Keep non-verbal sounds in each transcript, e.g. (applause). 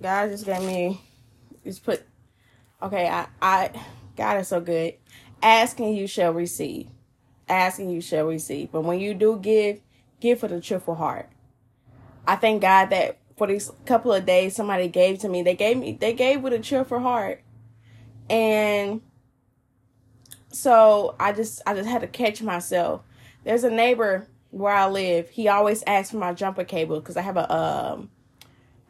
God just gave me just put okay, I I God is so good. Asking you shall receive. Asking you shall receive. But when you do give, give with a cheerful heart. I thank God that for these couple of days somebody gave to me. They gave me they gave with a cheerful heart. And so I just I just had to catch myself. There's a neighbor where I live. He always asks for my jumper cable because I have a um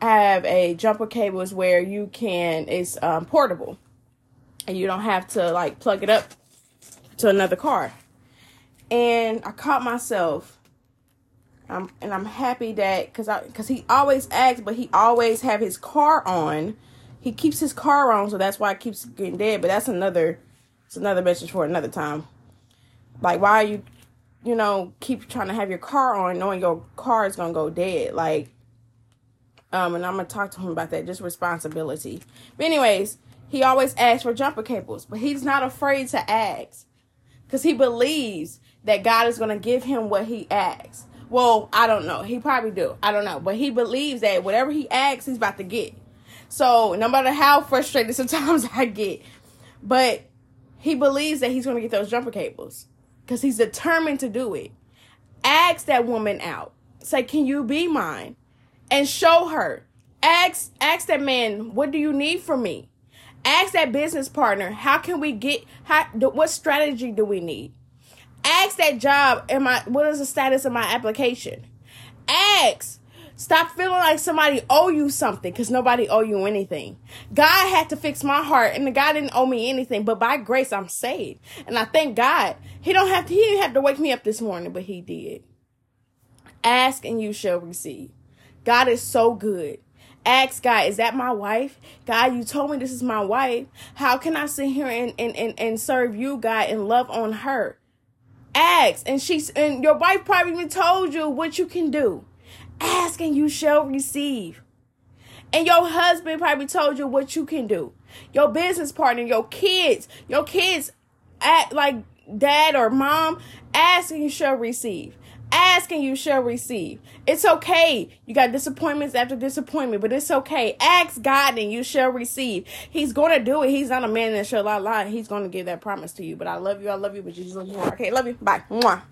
have a jumper cables where you can it's um, portable and you don't have to like plug it up to another car. And I caught myself um, and I'm happy that because I because he always acts but he always have his car on. He keeps his car on, so that's why it keeps getting dead. But that's another it's another message for another time. Like why you you know keep trying to have your car on, knowing your car is gonna go dead. Like um, and I'm gonna talk to him about that, just responsibility. But anyways, he always asks for jumper cables, but he's not afraid to ask because he believes that God is gonna give him what he asks. Well, I don't know. He probably do. I don't know. But he believes that whatever he asks, he's about to get. So no matter how frustrated (laughs) sometimes I get, but he believes that he's to get those jumper cables because he's determined to do it. Ask that woman out. Say, can you be mine? And show her. Ask, ask that man, what do you need from me? Ask that business partner, how can we get, how, what strategy do we need? Ask that job, am I, what is the status of my application? Ask. Stop feeling like somebody owe you something because nobody owe you anything. God had to fix my heart and the God didn't owe me anything, but by grace I'm saved. And I thank God. He don't have to, he didn't have to wake me up this morning, but he did. Ask and you shall receive. God is so good. Ask God, is that my wife? God, you told me this is my wife. How can I sit here and, and, and, and serve you, God, and love on her? Ask. And she's and your wife probably even told you what you can do. Ask and you shall receive. And your husband probably told you what you can do. Your business partner, your kids, your kids act like dad or mom, ask and you shall receive. Ask and you shall receive. It's okay. You got disappointments after disappointment, but it's okay. Ask God and you shall receive. He's going to do it. He's not a man that shall lie. lie. He's going to give that promise to you. But I love you. I love you, but more. Okay, love you. Bye. Mwah.